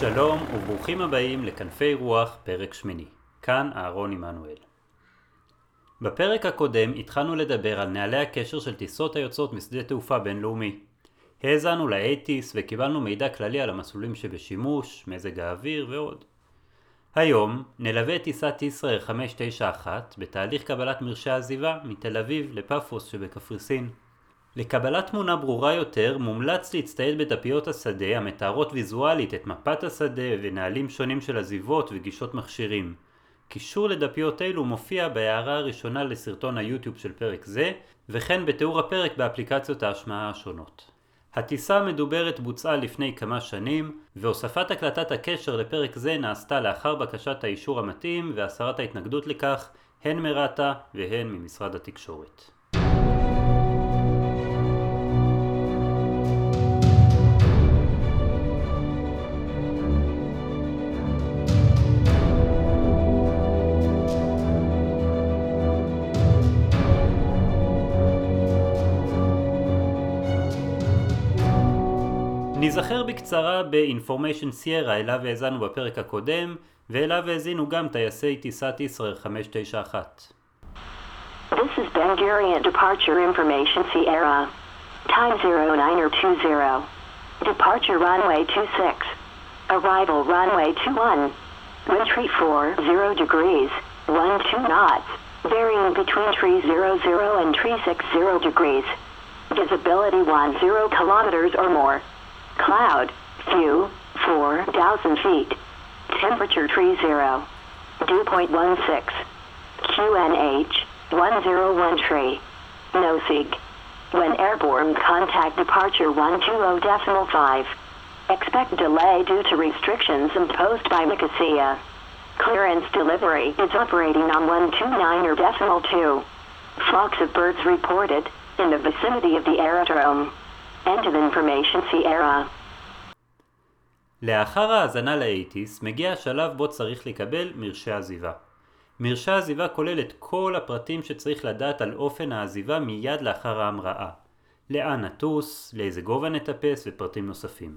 שלום וברוכים הבאים לכנפי רוח, פרק שמיני. כאן אהרון עמנואל. בפרק הקודם התחלנו לדבר על נהלי הקשר של טיסות היוצאות משדה תעופה בינלאומי. האזנו לאייטיס וקיבלנו מידע כללי על המסלולים שבשימוש, מזג האוויר ועוד. היום נלווה את טיסת ישראל 591 בתהליך קבלת מרשי עזיבה מתל אביב לפאפוס שבקפריסין. לקבלת תמונה ברורה יותר מומלץ להצטייד בדפיות השדה המתארות ויזואלית את מפת השדה ונהלים שונים של עזיבות וגישות מכשירים. קישור לדפיות אלו מופיע בהערה הראשונה לסרטון היוטיוב של פרק זה וכן בתיאור הפרק באפליקציות ההשמעה השונות. הטיסה המדוברת בוצעה לפני כמה שנים והוספת הקלטת הקשר לפרק זה נעשתה לאחר בקשת האישור המתאים והסרת ההתנגדות לכך הן מרת"א והן ממשרד התקשורת. ניזכר בקצרה ב-Information Sierra אליו האזנו בפרק הקודם ואליו האזינו גם טייסי טיסת ישראל 591. This is Ben Gurion Departure Information Sierra. Time 0920. Departure runway 26. Arrival runway 21. Wind tree 40 degrees, 12 knots, varying between tree 00 and tree 60 degrees. Visibility 10 kilometers or more. Cloud, few, 4,000 feet. Temperature tree 0. Dew point 16. QNH, 101 tree. No sig. When airborne, contact departure 120.5. Expect delay due to restrictions imposed by Nicosia. Clearance delivery is operating on 129 or decimal 2. Flocks of birds reported in the vicinity of the aerodrome. Of information Sierra. לאחר ההאזנה לאייטיס מגיע השלב בו צריך לקבל מרשי עזיבה. מרשי עזיבה כולל את כל הפרטים שצריך לדעת על אופן העזיבה מיד לאחר ההמראה. לאן נטוס, לאיזה גובה נטפס ופרטים נוספים.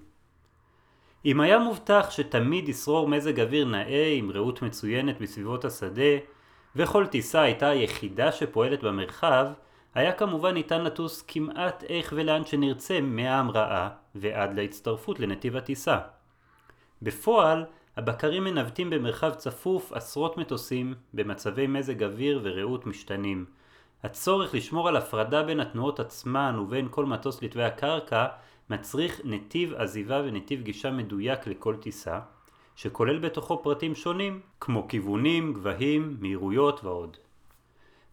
אם היה מובטח שתמיד ישרור מזג אוויר נאה עם ראות מצוינת בסביבות השדה, וכל טיסה הייתה היחידה שפועלת במרחב, היה כמובן ניתן לטוס כמעט איך ולאן שנרצה מההמראה ועד להצטרפות לנתיב הטיסה. בפועל, הבקרים מנווטים במרחב צפוף עשרות מטוסים במצבי מזג אוויר ורעות משתנים. הצורך לשמור על הפרדה בין התנועות עצמן ובין כל מטוס לתווי הקרקע מצריך נתיב עזיבה ונתיב גישה מדויק לכל טיסה, שכולל בתוכו פרטים שונים, כמו כיוונים, גבהים, מהירויות ועוד.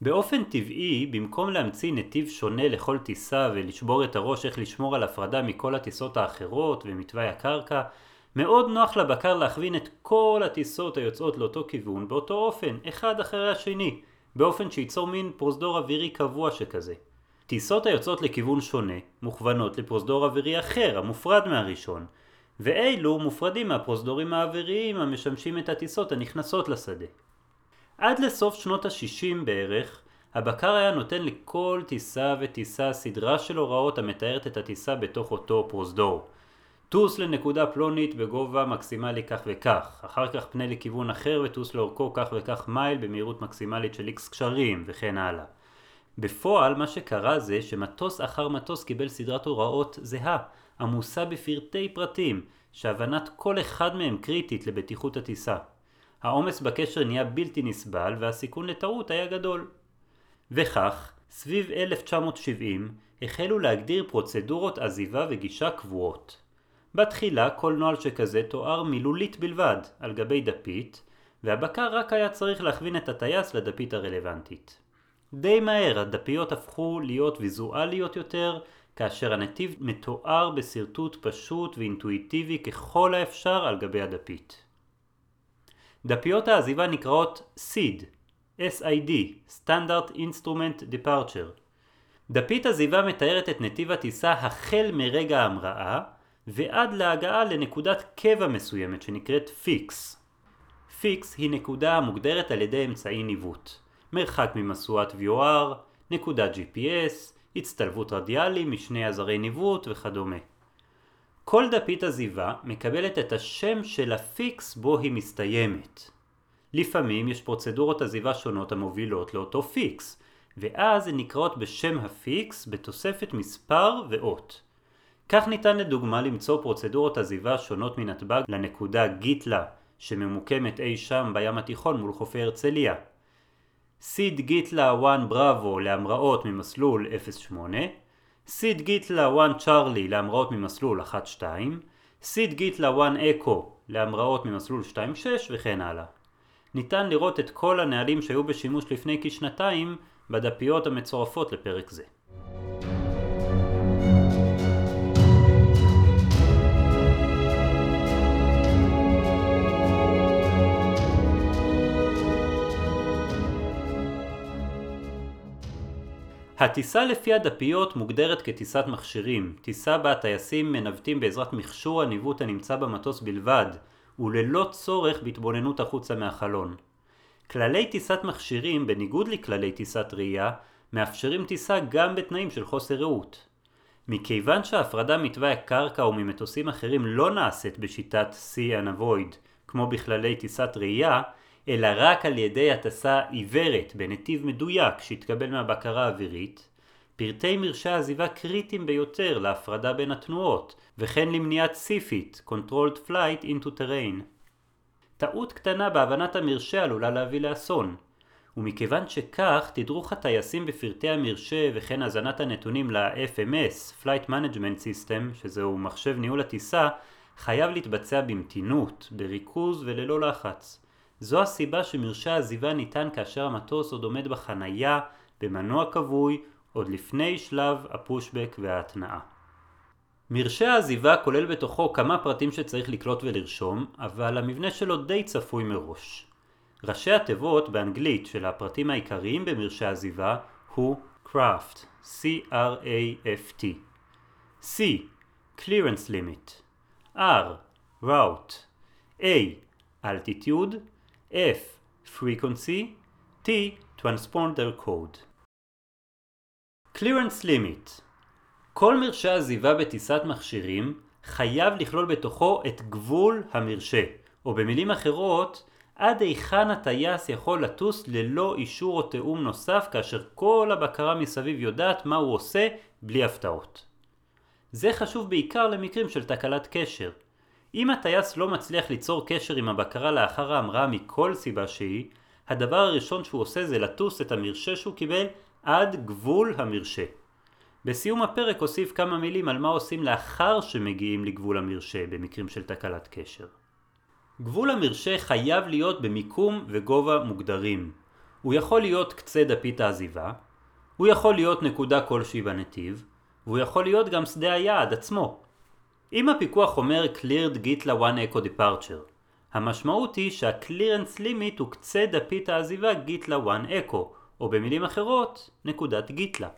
באופן טבעי, במקום להמציא נתיב שונה לכל טיסה ולשבור את הראש איך לשמור על הפרדה מכל הטיסות האחרות ומתוואי הקרקע, מאוד נוח לבקר להכווין את כל הטיסות היוצאות לאותו כיוון באותו אופן, אחד אחרי השני, באופן שייצור מין פרוזדור אווירי קבוע שכזה. טיסות היוצאות לכיוון שונה מוכוונות לפרוזדור אווירי אחר, המופרד מהראשון, ואלו מופרדים מהפרוזדורים האוויריים המשמשים את הטיסות הנכנסות לשדה. עד לסוף שנות ה-60 בערך, הבקר היה נותן לכל טיסה וטיסה סדרה של הוראות המתארת את הטיסה בתוך אותו פרוזדור. טוס לנקודה פלונית בגובה מקסימלי כך וכך, אחר כך פנה לכיוון אחר וטוס לאורכו כך וכך מייל במהירות מקסימלית של איקס קשרים וכן הלאה. בפועל מה שקרה זה שמטוס אחר מטוס קיבל סדרת הוראות זהה, עמוסה בפרטי פרטים, שהבנת כל אחד מהם קריטית לבטיחות הטיסה. העומס בקשר נהיה בלתי נסבל והסיכון לטעות היה גדול. וכך, סביב 1970 החלו להגדיר פרוצדורות עזיבה וגישה קבועות. בתחילה כל נוהל שכזה תואר מילולית בלבד, על גבי דפית, והבקר רק היה צריך להכווין את הטייס לדפית הרלוונטית. די מהר הדפיות הפכו להיות ויזואליות יותר, כאשר הנתיב מתואר בשרטוט פשוט ואינטואיטיבי ככל האפשר על גבי הדפית. דפיות העזיבה נקראות SID, SID, Standard Instrument Departure. דפית עזיבה מתארת את נתיב הטיסה החל מרגע ההמראה ועד להגעה לנקודת קבע מסוימת שנקראת fix. Fix היא נקודה המוגדרת על ידי אמצעי ניווט. מרחק ממשואת VOR, נקודת GPS, הצטלבות רדיאלי משני עזרי ניווט וכדומה. כל דפית עזיבה מקבלת את השם של ה fix בו היא מסתיימת. לפעמים יש פרוצדורות עזיבה שונות המובילות לאותו fix, ואז הן נקראות בשם ה fix בתוספת מספר ואות. כך ניתן לדוגמה למצוא פרוצדורות עזיבה שונות מנתב"ג לנקודה GITLA שממוקמת אי שם בים התיכון מול חופי הרצליה. סיד גיטלה 1 בראבו להמראות ממסלול 08, סיד גיטלה 1 צ'ארלי להמראות ממסלול 1-2, סיד גיטלה 1 אקו להמראות ממסלול 2-6 וכן הלאה. ניתן לראות את כל הנהלים שהיו בשימוש לפני כשנתיים בדפיות המצורפות לפרק זה. הטיסה לפי הדפיות מוגדרת כטיסת מכשירים, טיסה בה הטייסים מנווטים בעזרת מכשור הניווט הנמצא במטוס בלבד, וללא צורך בהתבוננות החוצה מהחלון. כללי טיסת מכשירים, בניגוד לכללי טיסת ראייה, מאפשרים טיסה גם בתנאים של חוסר ראות. מכיוון שההפרדה מתוואי הקרקע או ממטוסים אחרים לא נעשית בשיטת see and avoid, כמו בכללי טיסת ראייה, אלא רק על ידי הטסה עיוורת בנתיב מדויק שהתקבל מהבקרה האווירית, פרטי מרשי העזיבה קריטיים ביותר להפרדה בין התנועות, וכן למניעת סיפית, Controlled Flight into Terrain. טעות קטנה בהבנת המרשה עלולה להביא לאסון, ומכיוון שכך, תדרוך הטייסים בפרטי המרשה וכן הזנת הנתונים ל-FMS, Flight Management System, שזהו מחשב ניהול הטיסה, חייב להתבצע במתינות, בריכוז וללא לחץ. זו הסיבה שמרשה עזיבה ניתן כאשר המטוס עוד עומד בחנייה, במנוע כבוי, עוד לפני שלב הפושבק וההתנעה. מרשה העזיבה כולל בתוכו כמה פרטים שצריך לקלוט ולרשום, אבל המבנה שלו די צפוי מראש. ראשי התיבות באנגלית של הפרטים העיקריים במרשה העזיבה הוא craft, C-R-A-F-T C, clearance limit R, route A, altitude F, frequency T, transponder code clearance limit כל מרשה עזיבה בטיסת מכשירים חייב לכלול בתוכו את גבול המרשה, או במילים אחרות, עד היכן הטייס יכול לטוס ללא אישור או תיאום נוסף כאשר כל הבקרה מסביב יודעת מה הוא עושה בלי הפתעות. זה חשוב בעיקר למקרים של תקלת קשר. אם הטייס לא מצליח ליצור קשר עם הבקרה לאחר ההמראה מכל סיבה שהיא, הדבר הראשון שהוא עושה זה לטוס את המרשה שהוא קיבל עד גבול המרשה. בסיום הפרק אוסיף כמה מילים על מה עושים לאחר שמגיעים לגבול המרשה במקרים של תקלת קשר. גבול המרשה חייב להיות במיקום וגובה מוגדרים. הוא יכול להיות קצה דפית העזיבה, הוא יכול להיות נקודה כלשהי בנתיב, והוא יכול להיות גם שדה היעד עצמו. אם הפיקוח אומר cleared git ל-one echo departure, המשמעות היא שה-clearance limit הוא קצה דפית העזיבה git ל-one echo, או במילים אחרות, נקודת גיטלה.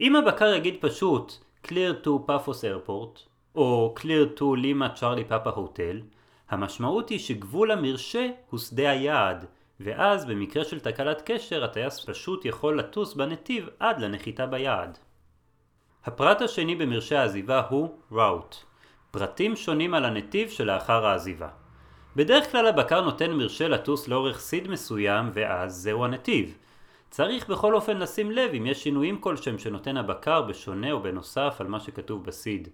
אם הבקר יגיד פשוט clear to Paphos airport או clear to Lima Charlie Papa Hotel המשמעות היא שגבול המרשה הוא שדה היעד ואז במקרה של תקלת קשר הטייס פשוט יכול לטוס בנתיב עד לנחיתה ביעד. הפרט השני במרשה העזיבה הוא route פרטים שונים על הנתיב שלאחר העזיבה. בדרך כלל הבקר נותן מרשה לטוס לאורך סיד מסוים ואז זהו הנתיב צריך בכל אופן לשים לב אם יש שינויים כלשהם שנותן הבקר בשונה או בנוסף על מה שכתוב בסיד.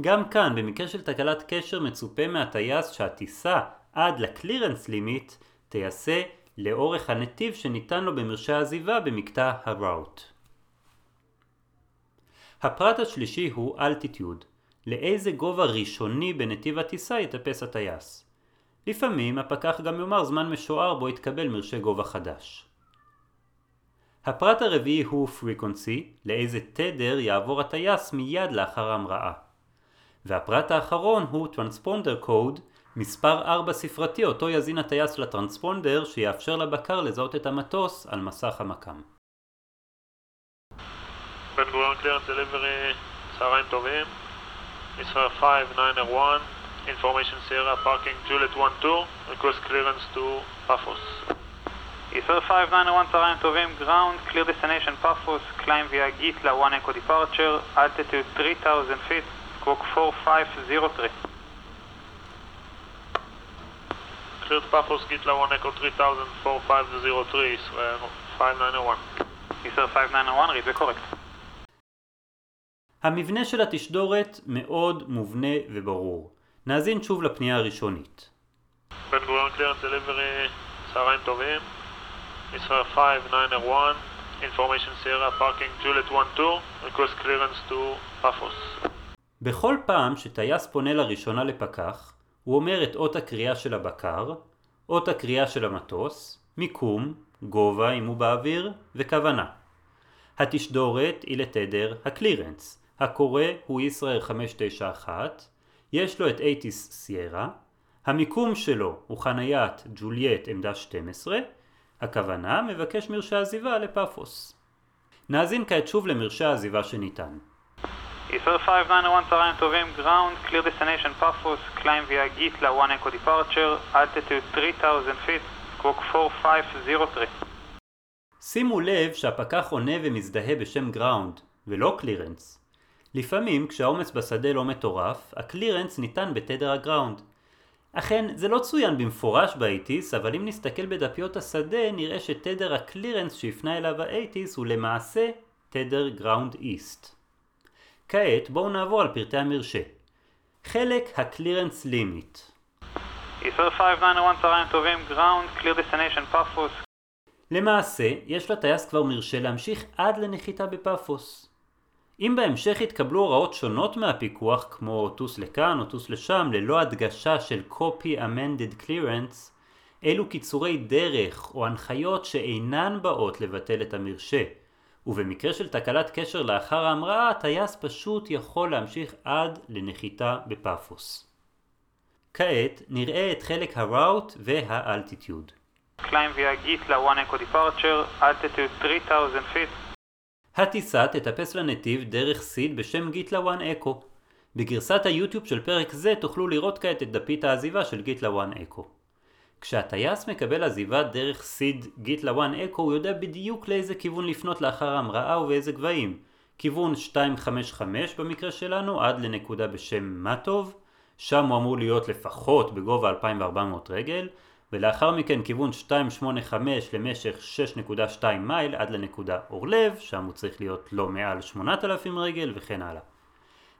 גם כאן, במקרה של תקלת קשר מצופה מהטייס שהטיסה עד לקלירנס לימיט תיעשה לאורך הנתיב שניתן לו במרשי העזיבה במקטע הראוט. הפרט השלישי הוא אלטיטיוד, לאיזה גובה ראשוני בנתיב הטיסה יטפס הטייס. לפעמים הפקח גם יאמר זמן משוער בו יתקבל מרשה גובה חדש. הפרט הרביעי הוא frequency, לאיזה תדר יעבור הטייס מיד לאחר ההמראה. והפרט האחרון הוא Transponder Code, מספר 4 ספרתי אותו יזין הטייס לטרנספונדר שיאפשר לבקר לזהות את המטוס על מסך המקם. צהריים טובים, ישראל 5901, Information Sierra Parking Juliet 12, Request Clearance to Paphos. ישראל 5901 צהריים טובים, Ground, Clear Destination Paphos, Climb via Gitla 1 Echo Departure, Altitude 3000 feet, Squawk 4503. Cleared Paphos, Gitla 1 Echo 3000, 4503, Israel 5901. Israel 5901, read the correct. המבנה של התשדורת מאוד מובנה וברור. נאזין שוב לפנייה הראשונית. בן גוריון Clearance Delivery, צהריים טובים. ישראל 5901, Information Sierra Parking Juliet 12, Request Clearance to Paphos. בכל פעם שטייס פונה לראשונה לפקח, הוא אומר את אות הקריאה של הבקר, אות הקריאה של המטוס, מיקום, גובה אם הוא באוויר, וכוונה. התשדורת היא לתדר הקלירנס, הקורא הוא ישראל 591, יש לו את אייטיס סיירה, המיקום שלו הוא חניית ג'וליאט עמדה 12, הכוונה מבקש מרשי עזיבה לפאפוס. נאזין כעת שוב למרשה העזיבה שניתן. ישראל 5901 צהריים טובים, ground, cleared destination Paphos, climb via GITLA 1 echo departure, altitude 3000 feet, squawk 4503. שימו לב שהפקח עונה ומזדהה בשם ground, ולא clearance. לפעמים כשהעומס בשדה לא מטורף, ה clearance ניתן בתדר ה ground. אכן, זה לא צוין במפורש ב ATIS, אבל אם נסתכל בדפיות השדה, נראה שתדר ה clearance שהפנה אליו ה ATIS הוא למעשה תדר ground east. כעת בואו נעבור על פרטי המרשה. חלק ה clearance limit. ישראל 5901 צהריים טובים, ground, cleared destination Paphos, למעשה, יש לטייס כבר מרשה להמשיך עד לנחיתה בפאפוס. אם בהמשך יתקבלו הוראות שונות מהפיקוח, כמו טוס לכאן או טוס לשם, ללא הדגשה של copy amended clearance, אלו קיצורי דרך או הנחיות שאינן באות לבטל את המרשה, ובמקרה של תקלת קשר לאחר ההמראה, הטייס פשוט יכול להמשיך עד לנחיתה בפאפוס. כעת נראה את חלק ה-route וה-altitude. climb via גיטלה 1 echo departure, altitude 3000 feet, הטיסה תטפס לנתיב דרך סיד בשם גיטלה 1 אקו. בגרסת היוטיוב של פרק זה תוכלו לראות כעת את דפית העזיבה של גיטלה 1 אקו. כשהטייס מקבל עזיבה דרך סיד גיטלה 1 אקו הוא יודע בדיוק לאיזה כיוון לפנות לאחר ההמראה ובאיזה גבהים. כיוון 255 במקרה שלנו עד לנקודה בשם מטוב, שם הוא אמור להיות לפחות בגובה 2400 רגל, ולאחר מכן כיוון 285 למשך 6.2 מייל עד לנקודה אורלב, שם הוא צריך להיות לא מעל 8,000 רגל וכן הלאה.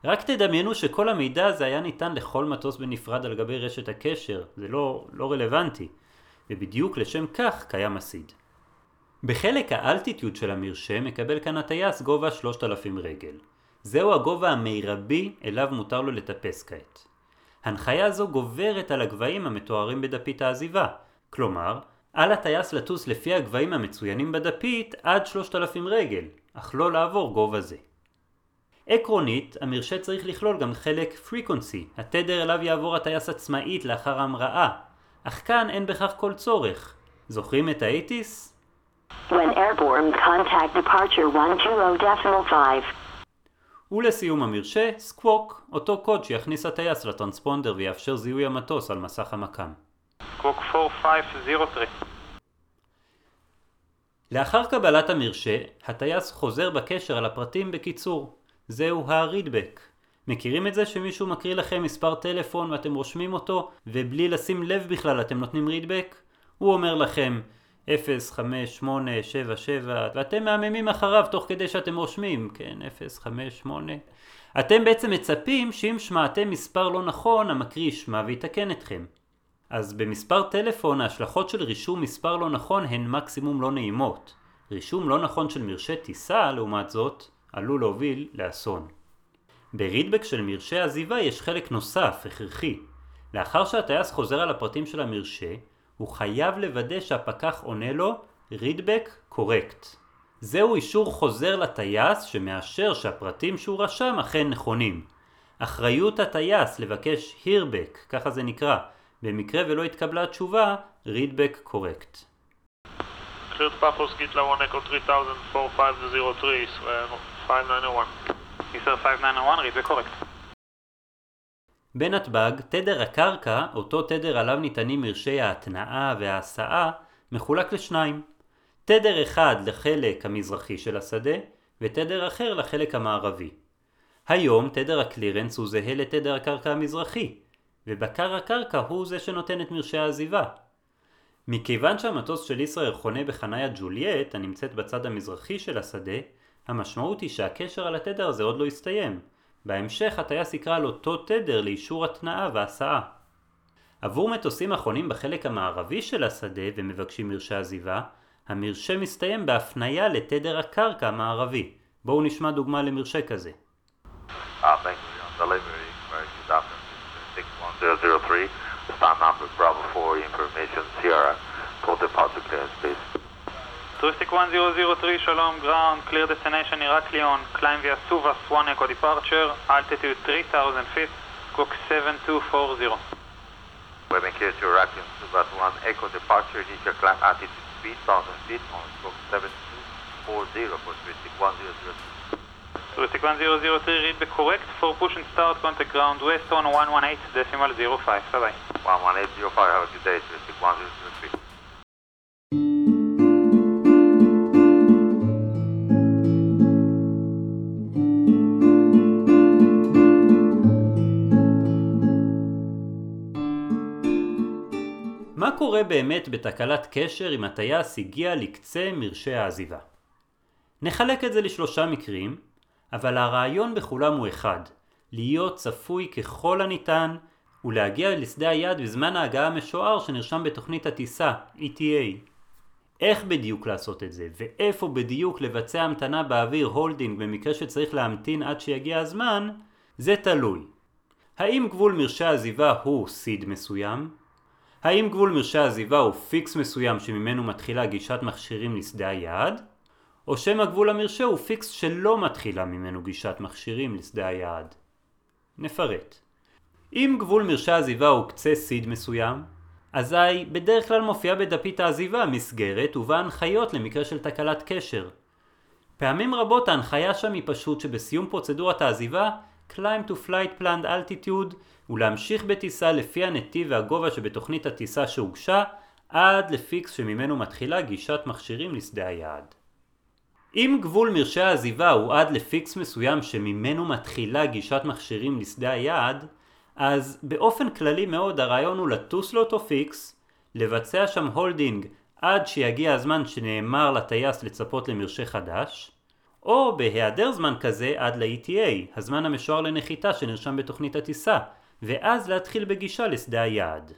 רק תדמיינו שכל המידע הזה היה ניתן לכל מטוס בנפרד על גבי רשת הקשר, זה לא, לא רלוונטי, ובדיוק לשם כך קיים הסיד. בחלק האלטיטיוד של המרשה מקבל כאן הטייס גובה 3,000 רגל. זהו הגובה המרבי אליו מותר לו לטפס כעת. הנחיה זו גוברת על הגבהים המתוארים בדפית העזיבה, כלומר, על הטייס לטוס לפי הגבהים המצוינים בדפית עד 3,000 רגל, אך לא לעבור גובה זה. עקרונית, המרשה צריך לכלול גם חלק פריקונסי, התדר אליו יעבור הטייס עצמאית לאחר ההמראה, אך כאן אין בכך כל צורך. זוכרים את האייטיס? When airborne, contact departure 120.5. ולסיום המרשה, סקווק, אותו קוד שיכניס הטייס לטרנספונדר ויאפשר זיהוי המטוס על מסך המקם. squawk 4503. לאחר קבלת המרשה, הטייס חוזר בקשר על הפרטים בקיצור. זהו ה-readback. מכירים את זה שמישהו מקריא לכם מספר טלפון ואתם רושמים אותו, ובלי לשים לב בכלל אתם נותנים readback? הוא אומר לכם 05877 ואתם מהממים אחריו תוך כדי שאתם רושמים, כן, 058. אתם בעצם מצפים שאם שמעתם מספר לא נכון, המקריא ישמע ויתקן אתכם. אז במספר טלפון ההשלכות של רישום מספר לא נכון הן מקסימום לא נעימות. רישום לא נכון של מרשה טיסה, לעומת זאת, עלול להוביל לאסון. ברידבק של מרשה עזיבה יש חלק נוסף, הכרחי. לאחר שהטייס חוזר על הפרטים של המרשה, הוא חייב לוודא שהפקח עונה לו רידבק קורקט. זהו אישור חוזר לטייס שמאשר שהפרטים שהוא רשם אכן נכונים. אחריות הטייס לבקש הירבק, ככה זה נקרא, במקרה ולא התקבלה תשובה, רידבק קורקט. cleared Paphos, גיטלה 1 echo 3000, 4503, ישראל 5901. ישראל 5901, read the correct. בנתב"ג, תדר הקרקע, אותו תדר עליו ניתנים מרשי ההתנעה וההסעה, מחולק לשניים. תדר אחד לחלק המזרחי של השדה, ותדר אחר לחלק המערבי. היום תדר הקלירנס הוא זהה לתדר הקרקע המזרחי, ובקר הקרקע הוא זה שנותן את מרשי העזיבה. מכיוון שהמטוס של ישראל חונה בחניית ג'וליאט, הנמצאת בצד המזרחי של השדה, המשמעות היא שהקשר על התדר הזה עוד לא הסתיים. בהמשך הטייס יקרא על אותו תדר לאישור התנעה והסעה. עבור מטוסים החונים בחלק המערבי של השדה ומבקשים מרשי עזיבה, המרשה מסתיים בהפניה לתדר הקרקע המערבי. בואו נשמע דוגמה למרשה כזה. Uh, you 36103, Shalom, ground, clear destination Iraq Leon, climb via Suva, Swan Echo departure, altitude 3000 feet, Cook 7240. We're clear to Iraq Leon, Echo departure, initial climb altitude 3000 feet Cook 7240 for one zero zero three, read the correct for push start, contact ground west on 118.05, bye 118.05, have a good day, קורה באמת בתקלת קשר אם הטייס הגיע לקצה מרשי העזיבה? נחלק את זה לשלושה מקרים, אבל הרעיון בכולם הוא אחד, להיות צפוי ככל הניתן ולהגיע לשדה היעד בזמן ההגעה המשוער שנרשם בתוכנית הטיסה, ETA. איך בדיוק לעשות את זה, ואיפה בדיוק לבצע המתנה באוויר holding במקרה שצריך להמתין עד שיגיע הזמן, זה תלוי. האם גבול מרשה העזיבה הוא SID מסוים? האם גבול מרשה העזיבה הוא fix מסוים שממנו מתחילה גישת מכשירים לשדה היעד? או שמא גבול המרשה הוא פיקס שלא מתחילה ממנו גישת מכשירים לשדה היעד? נפרט. אם גבול מרשי העזיבה הוא קצה סיד מסוים, אזי בדרך כלל מופיעה בדפית העזיבה מסגרת ובה הנחיות למקרה של תקלת קשר. פעמים רבות ההנחיה שם היא פשוט שבסיום פרוצדורת העזיבה, climb to flight planned altitude ולהמשיך בטיסה לפי הנתיב והגובה שבתוכנית הטיסה שהוגשה עד ל fix שממנו מתחילה גישת מכשירים לשדה היעד. אם גבול מרשה העזיבה הוא עד ל fix מסוים שממנו מתחילה גישת מכשירים לשדה היעד, אז באופן כללי מאוד הרעיון הוא לטוס לאותו fix, לבצע שם holding עד שיגיע הזמן שנאמר לטייס לצפות למרשה חדש, או בהיעדר זמן כזה עד ל-ETA, הזמן המשוער לנחיתה שנרשם בתוכנית הטיסה, ואז להתחיל בגישה לשדה היעד.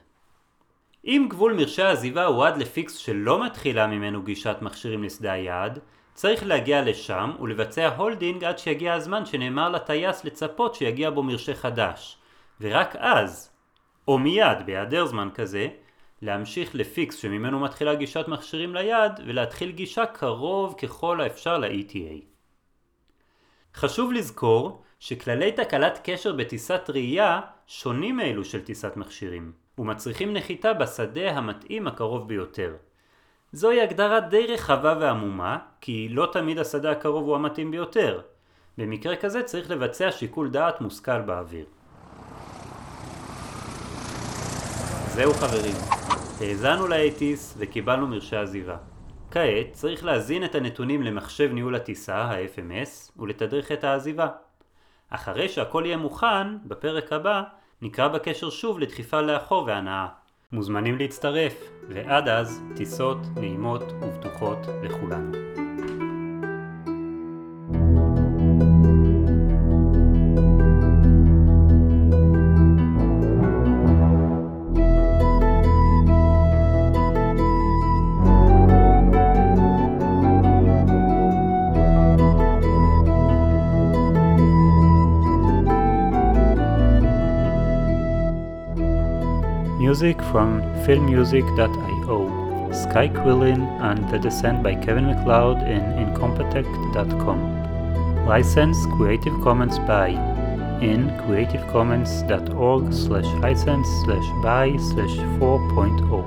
אם גבול מרשה העזיבה הוא עד ל fix שלא מתחילה ממנו גישת מכשירים לשדה היעד, צריך להגיע לשם ולבצע holding עד שיגיע הזמן שנאמר לטייס לצפות שיגיע בו מרשה חדש, ורק אז, או מיד בהיעדר זמן כזה, להמשיך ל fix שממנו מתחילה גישת מכשירים ליעד ולהתחיל גישה קרוב ככל האפשר ל-ETA. חשוב לזכור שכללי תקלת קשר בטיסת ראייה שונים מאלו של טיסת מכשירים, ומצריכים נחיתה בשדה המתאים הקרוב ביותר. זוהי הגדרה די רחבה ועמומה, כי לא תמיד השדה הקרוב הוא המתאים ביותר. במקרה כזה צריך לבצע שיקול דעת מושכל באוויר. זהו חברים, האזנו לאייטיס וקיבלנו מרשי עזיבה. כעת צריך להזין את הנתונים למחשב ניהול הטיסה, ה-FMS, ולתדריך את העזיבה. אחרי שהכל יהיה מוכן, בפרק הבא נקרא בקשר שוב לדחיפה לאחור והנאה. מוזמנים להצטרף, ועד אז טיסות נעימות ובטוחות לכולנו. Music from filmmusic.io, Sky Quillin and The Descent by Kevin McLeod in Incompetech.com. License Creative Commons by in creativecommons.org slash license slash by slash 4.0.